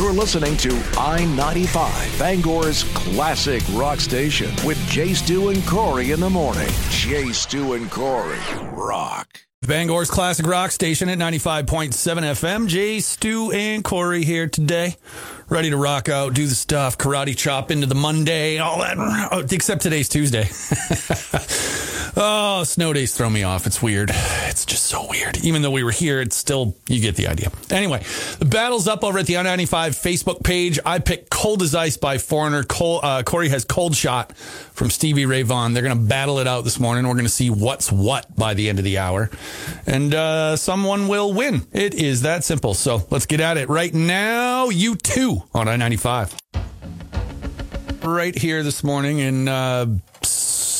You're listening to I 95, Bangor's classic rock station with Jay Stu and Corey in the morning. Jay Stu and Corey rock. Bangor's classic rock station at 95.7 FM. Jay, Stu, and Corey here today. Ready to rock out, do the stuff, karate chop into the Monday, all that. Except today's Tuesday. oh, snow days throw me off. It's weird. It's just so weird. Even though we were here, it's still, you get the idea. Anyway, the battle's up over at the I-95 Facebook page. I picked Cold as Ice by Foreigner. Cole, uh, Corey has Cold Shot from Stevie Ray Vaughan. They're going to battle it out this morning. We're going to see what's what by the end of the hour. And uh, someone will win. It is that simple. So let's get at it right now. You too on I 95. Right here this morning in uh,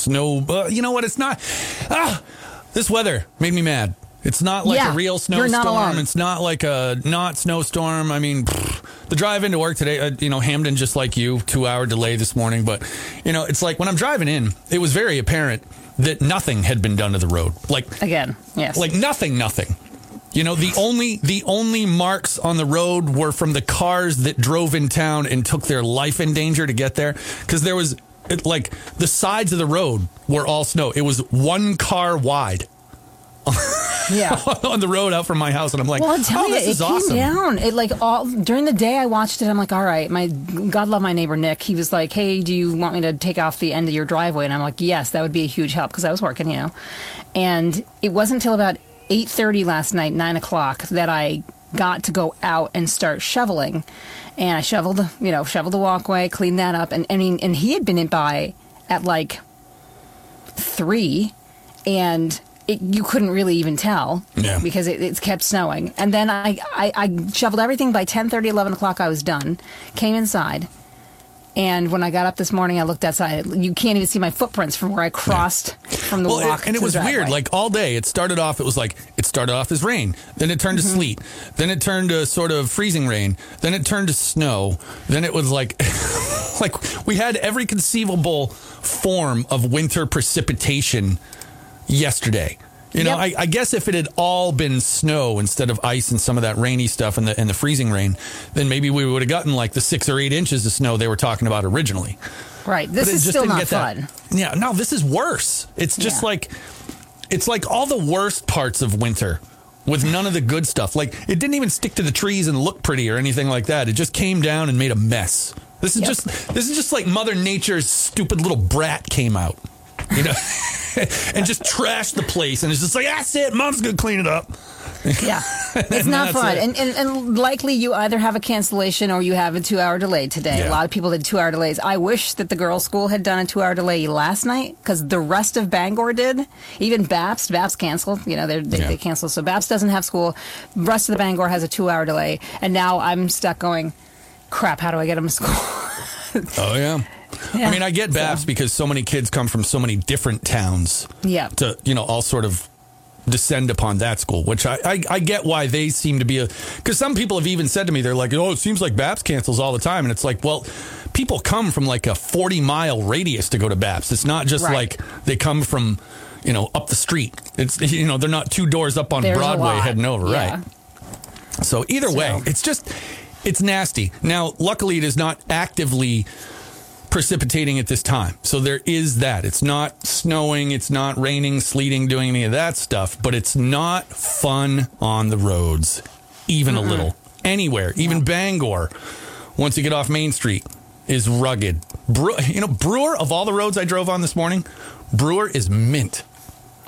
snow. Uh, you know what? It's not. Ah, this weather made me mad. It's not like Yeah, a real snowstorm. It's not like a not snowstorm. I mean, pfft, the drive into work today, uh, you know, Hampden, just like you, two hour delay this morning. But, you know, it's like when I'm driving in, it was very apparent that nothing had been done to the road. Like, Again, yes. like nothing, nothing. You know, the only the only marks on the road were from the cars that drove in town and took their life in danger to get there because there was it, like the sides of the road were all snow. It was one car wide yeah. on the road out from my house, and I'm like, Well, I tell oh, you, this it is came awesome. down. It like all during the day. I watched it. I'm like, all right. My God, love my neighbor Nick. He was like, hey, do you want me to take off the end of your driveway? And I'm like, yes, that would be a huge help because I was working, you know. And it wasn't until about 8:30 last night, nine o'clock, that I got to go out and start shoveling. And I shoveled, you know, shoveled the walkway, cleaned that up, and I mean, and he had been in by at like three, and it, you couldn't really even tell Yeah. because it, it kept snowing. And then I, I, I shoveled everything by 10, 30, 11 o'clock. I was done. Came inside. And when I got up this morning, I looked outside. You can't even see my footprints from where I crossed from the Well, walk. and, and it was weird. Like all day, it started off. It was like it started off as rain, then it turned Mm-hmm. to sleet, then it turned to sort of freezing rain, then it turned to snow, then it was like, like we had every conceivable form of winter precipitation yesterday. You know, Yep. I, I guess if it had all been snow instead of ice and some of that rainy stuff and the and the freezing rain, then maybe we would have gotten like the six or eight inches of snow they were talking about originally. right. This is just still didn't fun. that. Yeah, no, this is worse. It's just Yeah. like it's like all the worst parts of winter with none of the good stuff. Like it didn't even stick to the trees and look pretty or anything like that. It just came down and made a mess. This is Yep. just this is just like Mother Nature's stupid little brat came out. You know, and just trashed the place, and it's just like that's it. Mom's gonna clean it up. Yeah, it's not fun, it. and, and and likely you either have a cancellation or you have a two-hour delay today. Yeah. A lot of people did two-hour delays. I wish that the girls' school had done a two-hour delay last night because the rest of Bangor did. Even Bapst, Bapst canceled. You know, they're, they Yeah. they canceled, so Bapst doesn't have school. rest of the Bangor has a two-hour delay, and now I'm stuck going, crap. How do I get them to school? Oh yeah. Yeah. I mean, I get Bapst because so many kids come from so many different towns. Yeah. To you know, all sort of descend upon that school, which I I, I get why they seem to be a because some people have even said to me they're like, oh, it seems like Bapst cancels all the time, and it's like, well, people come from like a forty mile radius to go to Bapst. It's not just Right. like they come from you know up the street. It's you know they're not two doors up on There's Broadway heading over, Yeah. right? So either way, it's just it's nasty. Now, luckily, it is not actively precipitating at this time. So there is that. It's not snowing, it's not raining, sleeting, doing any of that stuff, but it's not fun on the roads, even a little. Anywhere, even Bangor, once you get off Main Street, is rugged. You know, Brewer, of all the roads I drove on this morning, Brewer is mint.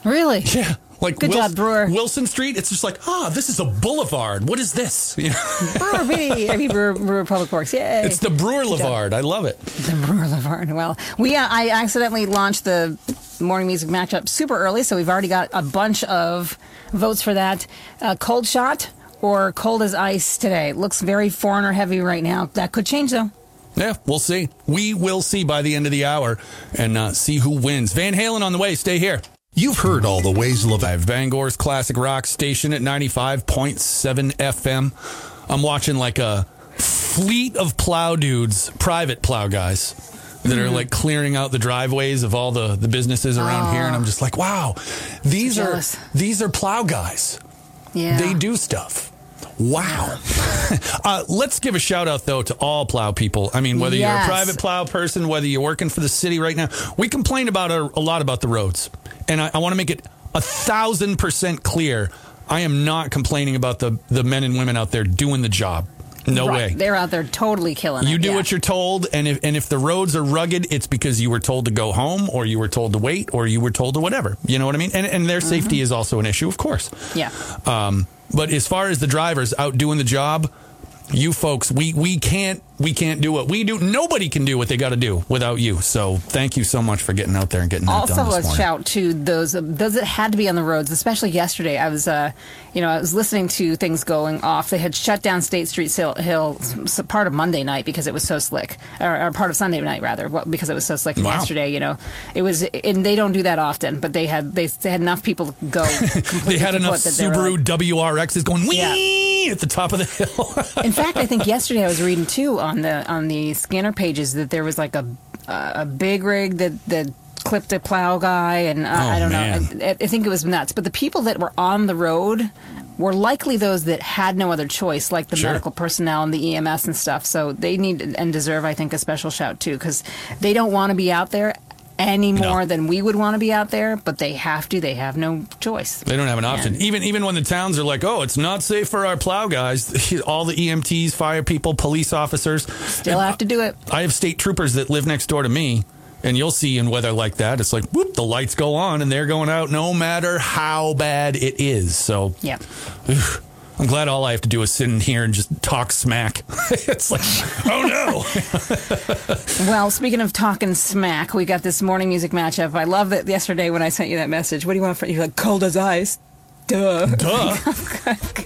really? Yeah. Like Good job, Brewer. Wilson Street, it's just like, ah, this is a boulevard. What is this? You know, Brewer B. I mean, Brewer, Brewer Public Works. Yay. it's the Brewer Levard. I love it. The Brewer Laverne. Well, we uh, I accidentally launched the morning music matchup super early, so we've already got a bunch of votes for that. Uh, cold shot or cold as ice today. Looks very foreigner heavy right now. That could change though. Yeah, we'll see. We will see by the end of the hour and uh, see who wins. Van Halen on the way. Stay here. You've heard all the ways Lev- Live Bangor's classic rock station at 95.7 FM. I'm watching like a fleet of plow dudes, private plow guys that are like clearing out the driveways of all the, the businesses around here. And I'm just like, wow, these are, these are plow guys. Yeah. They do stuff. Wow. uh, let's give a shout out, though, to all plow people. I mean, whether you're a private plow person, whether you're working for the city right now, we complain about a, a lot about the roads. And I, I want to make it a thousand percent clear. I am not complaining about the, the men and women out there doing the job. No Right. way. They're out there totally killing You it. do yeah. what you're told, and if and if the roads are rugged, it's because you were told to go home, or you were told to wait, or you were told to whatever. You know what I mean? And and their safety is also an issue, of course. Yeah. Um, but as far as the drivers out doing the job, you folks, we we can't we can't do what we do. Nobody can do what they got to do without you. So thank you so much for getting out there and getting that Also, done let's morning. shout to those those that had to be on the roads, especially yesterday. I was, uh, you know, I was listening to things going off. They had shut down State Street Hill part of Monday night because it was so slick, or, or part of Sunday night rather, because it was so slick. Wow. yesterday, you know, it was, and they don't do that often, but they had they, they had enough people go. They had enough Subaru WRXs going wee Yeah. at the top of the hill. In fact, I think yesterday I was reading too on the on the scanner pages that there was like a a big rig that that clipped a plow guy, and uh, Oh, I don't man. know. I, I think it was nuts. But the people that were on the road were likely those that had no other choice, like the Sure. medical personnel and the EMS and stuff. So they need and deserve, I think, a special shout too, because they don't want to be out there any more No. than we would want to be out there, but they have to. They have no choice. They don't have an option. And- Even even when the towns are like, "Oh, it's not safe for our plow guys." All the EMTs, fire people, police officers Still have to do it. I have state troopers that live next door to me, and you'll see in weather like that, it's like whoop, the lights go on, and they're going out no matter how bad it is. So Yeah. I'm glad all I have to do is sit in here and just talk smack. it's like, oh no. Well, speaking of talking smack, we got this morning music matchup. I love that yesterday when I sent you that message. What do you want for you're like cold as ice? Duh. Duh.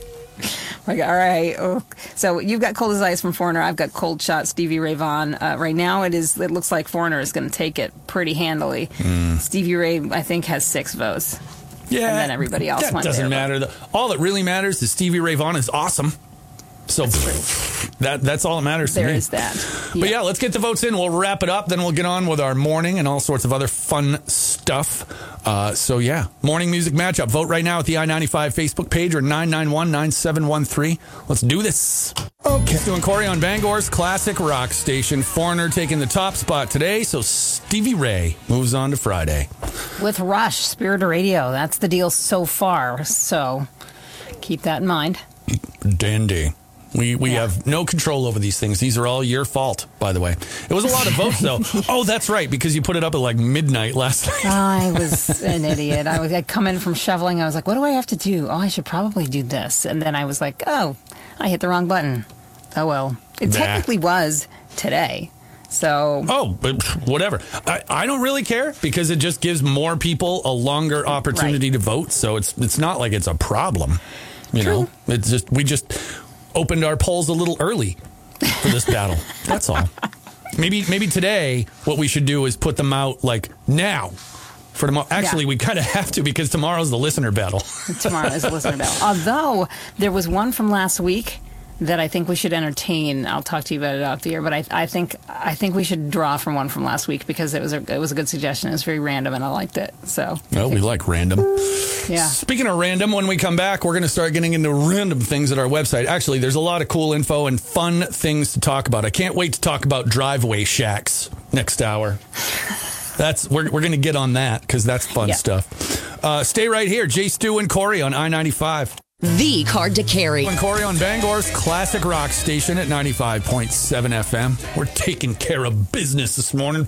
Like, all right. Oh. So you've got cold as ice from Foreigner. I've got cold shot Stevie Ray Vaughan. Uh, right now, it is. It looks like Foreigner is going to take it pretty handily. Hmm. Stevie Ray, I think, has six votes. Yeah. And then everybody else That went doesn't there, matter. The- All that really matters is Stevie Ray Vaughan is awesome. So that that's all that matters to me. is that. But yeah, let's get the votes in. We'll wrap it up. Then we'll get on with our morning and all sorts of other fun stuff. Uh, so yeah, morning music matchup. Vote right now at the I 95 Facebook page or 991 9713. Let's do this. Okay. Doing Corey on Bangor's classic rock station. Foreigner taking the top spot today. So Stevie Ray moves on to Friday. With Rush, Spirit Radio. That's the deal so far. So keep that in mind. Dandy. We we Yeah. have no control over these things. These are all your fault, by the way. It was a lot of votes though. oh, that's right, because you put it up at like midnight last night. I was an idiot. I was I'd come in from shoveling. I was like, what do I have to do? Oh, I should probably do this. And then I was like, oh, I hit the wrong button. Oh well. It Nah. technically was today. So Oh, but whatever. I, I don't really care because it just gives more people a longer opportunity Right. to vote. So it's it's not like it's a problem. You know, it's just we just opened our polls a little early for this battle. That's all. Maybe maybe today what we should do is put them out like now for tomorrow. Actually, we kind of have to because tomorrow's the listener battle. tomorrow is a listener bell. Although there was one from last week that I think we should entertain. I'll talk to you about it off the air, but I, I think I think we should draw from one from last week because it was a it was a good suggestion. It was very random and I liked it. So Oh, we like random. yeah. Speaking of random, when we come back, we're going to start getting into random things at our website. Actually, there's a lot of cool info and fun things to talk about. I can't wait to talk about driveway shacks next hour. That's we're we're going to get on that because that's fun Yeah. stuff. Uh, stay right here, Jay Stu and Corey on I ninety five. The card to carry. And Corey on Bangor's classic rock station at 95.7 FM. We're taking care of business this morning.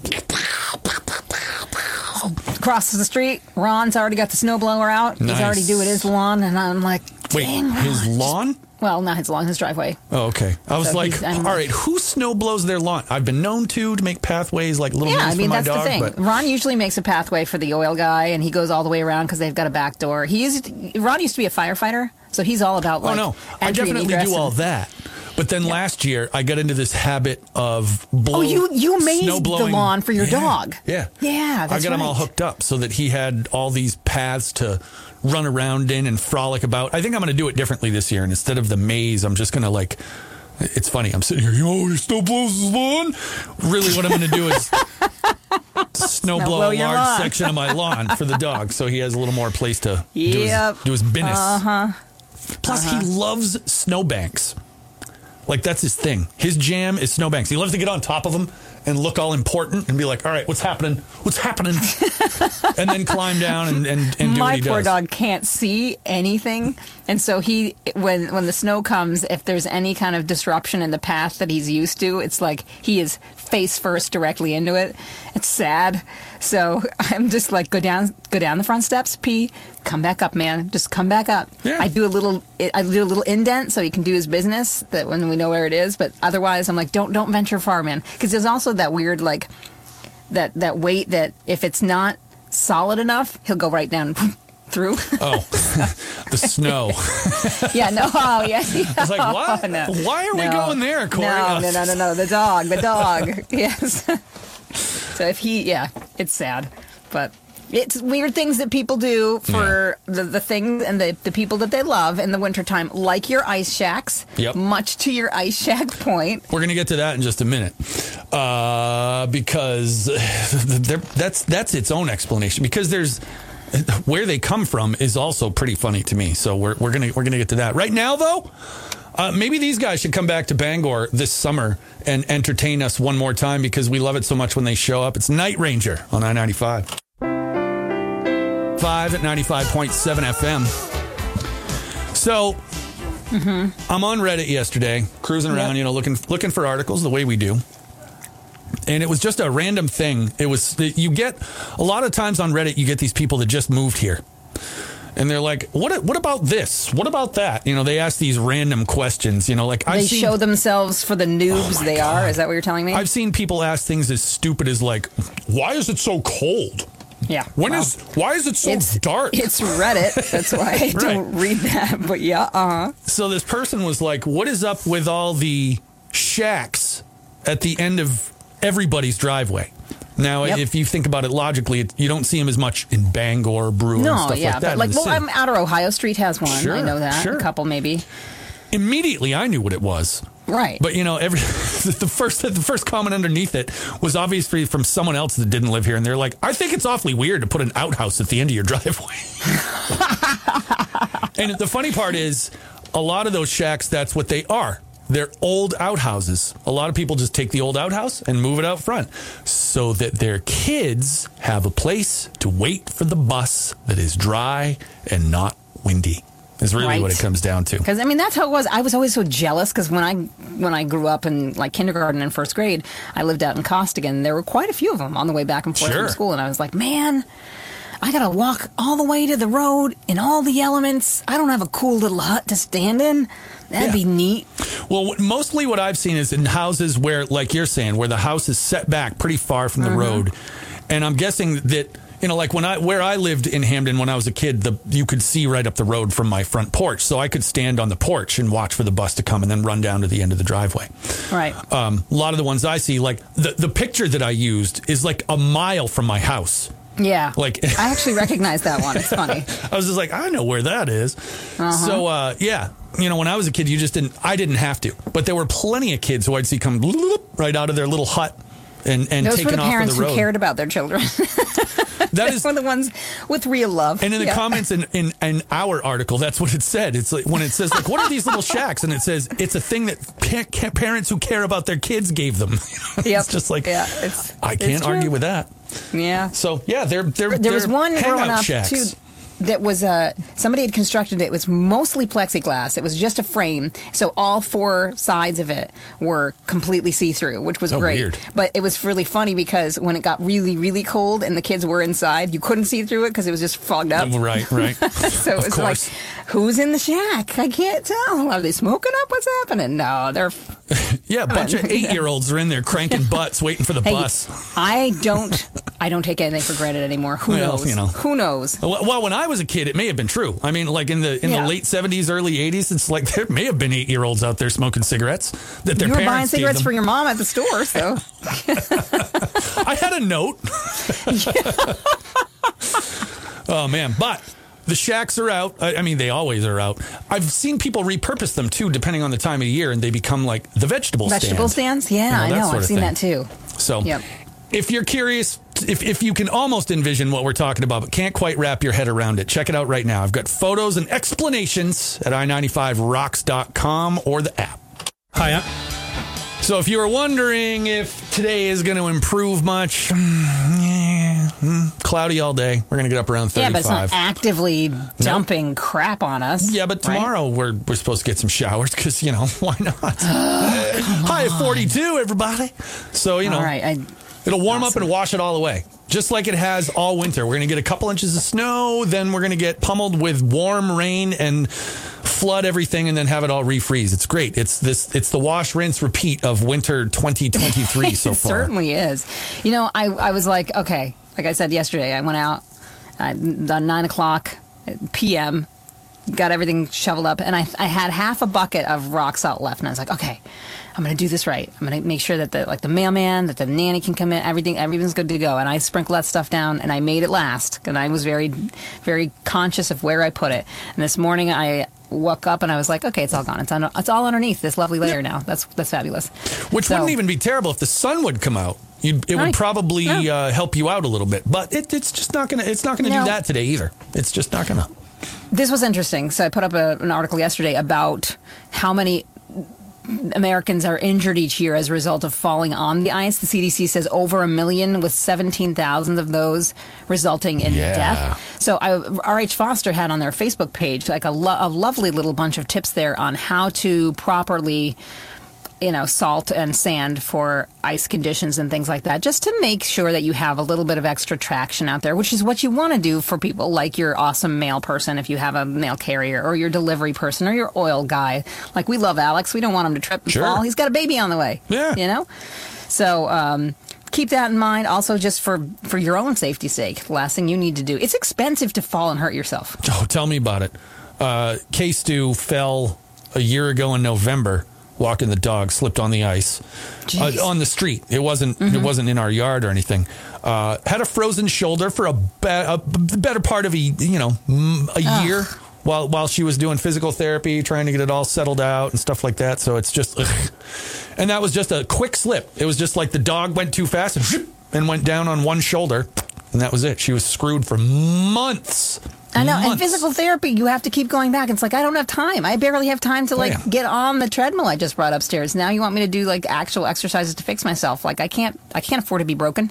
Across the street, Ron's already got the snowblower out. Nice. He's already doing his lawn, and I'm like, Wait, dang, his lawn? Well, not his lawn, his driveway. Oh, okay. I was So like, he's- I'm- all right, who snow blows their lawn? I've been known to to make pathways like little Yeah, I mean for my that's dog, the thing. but Ron usually makes a pathway for the oil guy, and he goes all the way around because they've got a back door. He used Ron used to be a firefighter, so he's all about oh no, I definitely do all that. But then last year, I got into this habit of blow, Oh, you you made snow the lawn for your Yeah, dog. Yeah, yeah. I got him all hooked up so that he had all these paths to run around in and frolic about. I think I'm going to do it differently this year, and instead of the maze, I'm just going to like. It's funny. I'm sitting here. Oh, he still blows his lawn. Really, what I'm going to do is snow blow blow a large lawn. section of my lawn for the dog, so he has a little more place to do his do his business. Uh huh. Plus, Uh-huh. he loves snowbanks. Like that's his thing. His jam is snowbanks. He loves to get on top of them and look all important and be like, "All right, what's happening? What's happening?" and then climb down and and, and do My poor does. dog can't see anything, and so he when when the snow comes, if there's any kind of disruption in the path that he's used to, it's like he is face first directly into it. It's sad. So I'm just like go down go down the front steps, pee, come back up, man. Just come back up. Yeah. I do a little I do a little indent so he can do his business that when we know where it is. But otherwise, I'm like don't don't venture far, man, because there's also that weird like that that weight that if it's not solid enough, he'll go right down through. Oh, the snow. yeah, no, oh yeah. yeah. It's like, what? Oh, no. Why are we going there, Corey? No, no, no, no, no. The dog, the dog. yes. so if he, yeah, it's sad, but it's weird things that people do for the, the things and the, the people that they love in the wintertime, like your ice shacks. Yep. Much to your ice shack point. We're going to get to that in just a minute, uh, because that's that's its own explanation. Because there's where they come from is also pretty funny to me. So we're we're gonna we're gonna get to that right now, though. Uh, maybe these guys should come back to Bangor this summer and entertain us one more time because we love it so much when they show up. It's Night Ranger on I ninety five. Five at ninety five point seven FM. So mm-hmm. I'm on Reddit yesterday, cruising around, Yep. you know, looking looking for articles the way we do. And it was just a random thing. It was you get a lot of times on Reddit you get these people that just moved here. And they're like, "What what about this? What about that?" You know, they ask these random questions, you know, like They I've seen show themselves for the oh noobs Oh they God. are. Is that what you're telling me? I've seen people ask things as stupid as like, "Why is it so cold? Yeah. When is why is it so it's dark?" It's Reddit. That's why I don't read that. But yeah, uh huh. So this person was like, "What is up with all the shacks at the end of everybody's driveway?" Now, Yep. if you think about it logically, it, you don't see them as much in Bangor, Brewer, and No, stuff yeah, like that. but like, well, city. I'm outer Ohio Street has one. Sure, I know that. sure. A couple maybe. Immediately, I knew what it was. Right. But you know, every the first the first comment underneath it was obviously from someone else that didn't live here, and they're like, "I think it's awfully weird to put an outhouse at the end of your driveway." and the funny part is, a lot of those shacks, that's what they are. They're old outhouses. A lot of people just take the old outhouse and move it out front so that their kids have a place to wait for the bus that is dry and not windy. Is really Right. what it comes down to. Because I mean that's how it was. I was always so jealous because when I when I grew up in like kindergarten and first grade, I lived out in Costigan. There were quite a few of them on the way back and forth Sure. from school, and I was like, man. I gotta walk all the way to the road in all the elements. I don't have a cool little hut to stand in. That'd Yeah. be neat. Well, mostly what I've seen is in houses where, like you're saying, where the house is set back pretty far from the mm-hmm. road, and I'm guessing that you know, like when I where I lived in Hampden when I was a kid, the you could see right up the road from my front porch, so I could stand on the porch and watch for the bus to come, and then run down to the end of the driveway. Right. Um, a lot of the ones I see, like the the picture that I used, is like a mile from my house. Yeah. Like- I actually recognize that one. It's funny. I was just like, I know where that is. Uh-huh. So, uh, yeah, you know, when I was a kid, you just didn't, I didn't have to. But there were plenty of kids who I'd see come right out of their little hut and, and Those were the parents the who cared about their children. that is, one of the ones with real love. and in the Yeah. comments in, in, in our article, that's what it said. It's like when it says, like, what are these little shacks? And it says, it's a thing that pa- ca- parents who care about their kids gave them. Yep. it's just like, yeah, I can't argue with that. Yeah. So, yeah, they're, they're, there was they're one growing up shacks. too that was a somebody had constructed it. It was mostly plexiglass. It was just a frame, so all four sides of it were completely see through, which was Oh, great. weird. But it was really funny because when it got really, really cold and the kids were inside, you couldn't see through it because it was just fogged up. Mm, right, right. So it was course. like, who's in the shack? I can't tell. Are they smoking up? What's happening? No, they're. Yeah, a bunch of eight year olds are in there cranking butts waiting for the Hey, bus. I don't. I don't take anything for granted anymore. Who Well, knows? you know. Who knows? Well, when I was a kid, it may have been true. I mean, like in the in Yeah. the late seventies, early eighties, it's like there may have been eight year olds out there smoking cigarettes that their you were parents buying cigarettes for your mom at the store, so I had a note. oh man, but the shacks are out. I, I mean, they always are out. I've seen people repurpose them too, depending on the time of year, and they become like the vegetable vegetable stand. stands. Yeah, You know, I know. I've seen thing. that too. So, Yep. If you're curious, if, if you can almost envision what we're talking about, but can't quite wrap your head around it, check it out right now. I've got photos and explanations at i95rocks.com or the app. Hi, So if you were wondering if today is going to improve much, yeah, cloudy all day. We're going to get up around 35. Yeah, but it's not actively dumping crap on us. Yeah, but right? tomorrow we're we're supposed to get some showers because you know why not? High of forty two, everybody. So you know All right. I, it'll warm up and wash it all away, just like it has all winter. We're going to get a couple inches of snow, then we're going to get pummeled with warm rain and flood everything, and then have it all refreeze. It's great. It's this. It's the wash, rinse, repeat of winter twenty twenty three so far. it far. certainly is. You know, I, I was like, okay, like I said yesterday, I went out at nine o'clock p.m., got everything shoveled up, and I, I had half a bucket of rock salt left, and I was like, okay, I'm gonna do this right. I'm gonna make sure that the like the mailman, that the nanny can come in, everything, everything's good to go. And I sprinkle that stuff down, and I made it last, and I was very, very conscious of where I put it. And this morning, I woke up and I was like, okay, it's all gone. It's on, it's all underneath this lovely layer now. That's that's fabulous. Which So- wouldn't even be terrible if the sun would come out. You'd, it would Right. probably uh, help you out a little bit, but it, it's just not gonna. It's not gonna No. do that today either. It's just not gonna. This was interesting. So I put up a, an article yesterday about how many Americans are injured each year as a result of falling on the ice. The CDC says over a million, with 17,000 of those resulting in Yeah. death. So I, RH Foster had on their Facebook page like a, lo- a lovely little bunch of tips there on how to properly you know, salt and sand for ice conditions and things like that, just to make sure that you have a little bit of extra traction out there, which is what you want to do for people like your awesome mail person if you have a mail carrier, or your delivery person, or your oil guy. Like we love Alex, we don't want him to trip and Sure. fall. He's got a baby on the way. Yeah. you know. So um, keep that in mind. Also, just for for your own safety's sake, the last thing you need to do. It's expensive to fall and hurt yourself. Oh, tell me about it. Uh, Stu fell a year ago in November walking the dog, slipped on the ice uh, on the street. It wasn't. It wasn't in our yard or anything. Uh, had a frozen shoulder for a, be- a better part of a you know a year. While, while she was doing physical therapy, trying to get it all settled out and stuff like that. So it's just, ugh. and that was just a quick slip. It was just like the dog went too fast and, and went down on one shoulder. And that was it. She was screwed for months. I know. And physical therapy, you have to keep going back. It's like I don't have time. I barely have time to oh, like yeah. get on the treadmill I just brought upstairs. Now you want me to do like actual exercises to fix myself. Like I can't. I can't afford to be broken.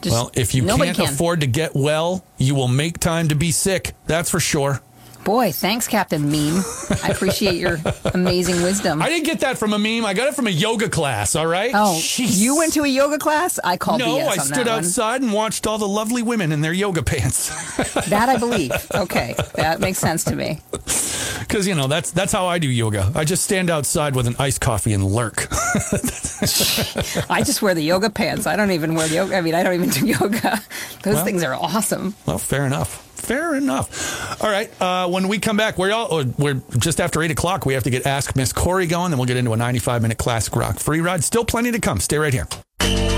Just, Well, if you can't can. afford to get well, you will make time to be sick. That's for sure. Boy, thanks, Captain Meme. I appreciate your amazing wisdom. I didn't get that from a meme. I got it from a yoga class. All right. oh, Jeez. you went to a yoga class? I called No, BS I stood outside and watched all the lovely women in their yoga pants. That I believe. Okay, that makes sense to me. Because you know that's that's how I do yoga. I just stand outside with an iced coffee and lurk. I just wear the yoga pants. I don't even wear the yoga. I mean, I don't even do yoga. Those Well- things are awesome. well, fair enough. Fair enough. All right. Uh, when we come back, we're all oh, we're just after eight o'clock. We have to get Ask Miss Corey going, then we'll get into a ninety-five minute classic rock free ride. Still plenty to come. Stay right here.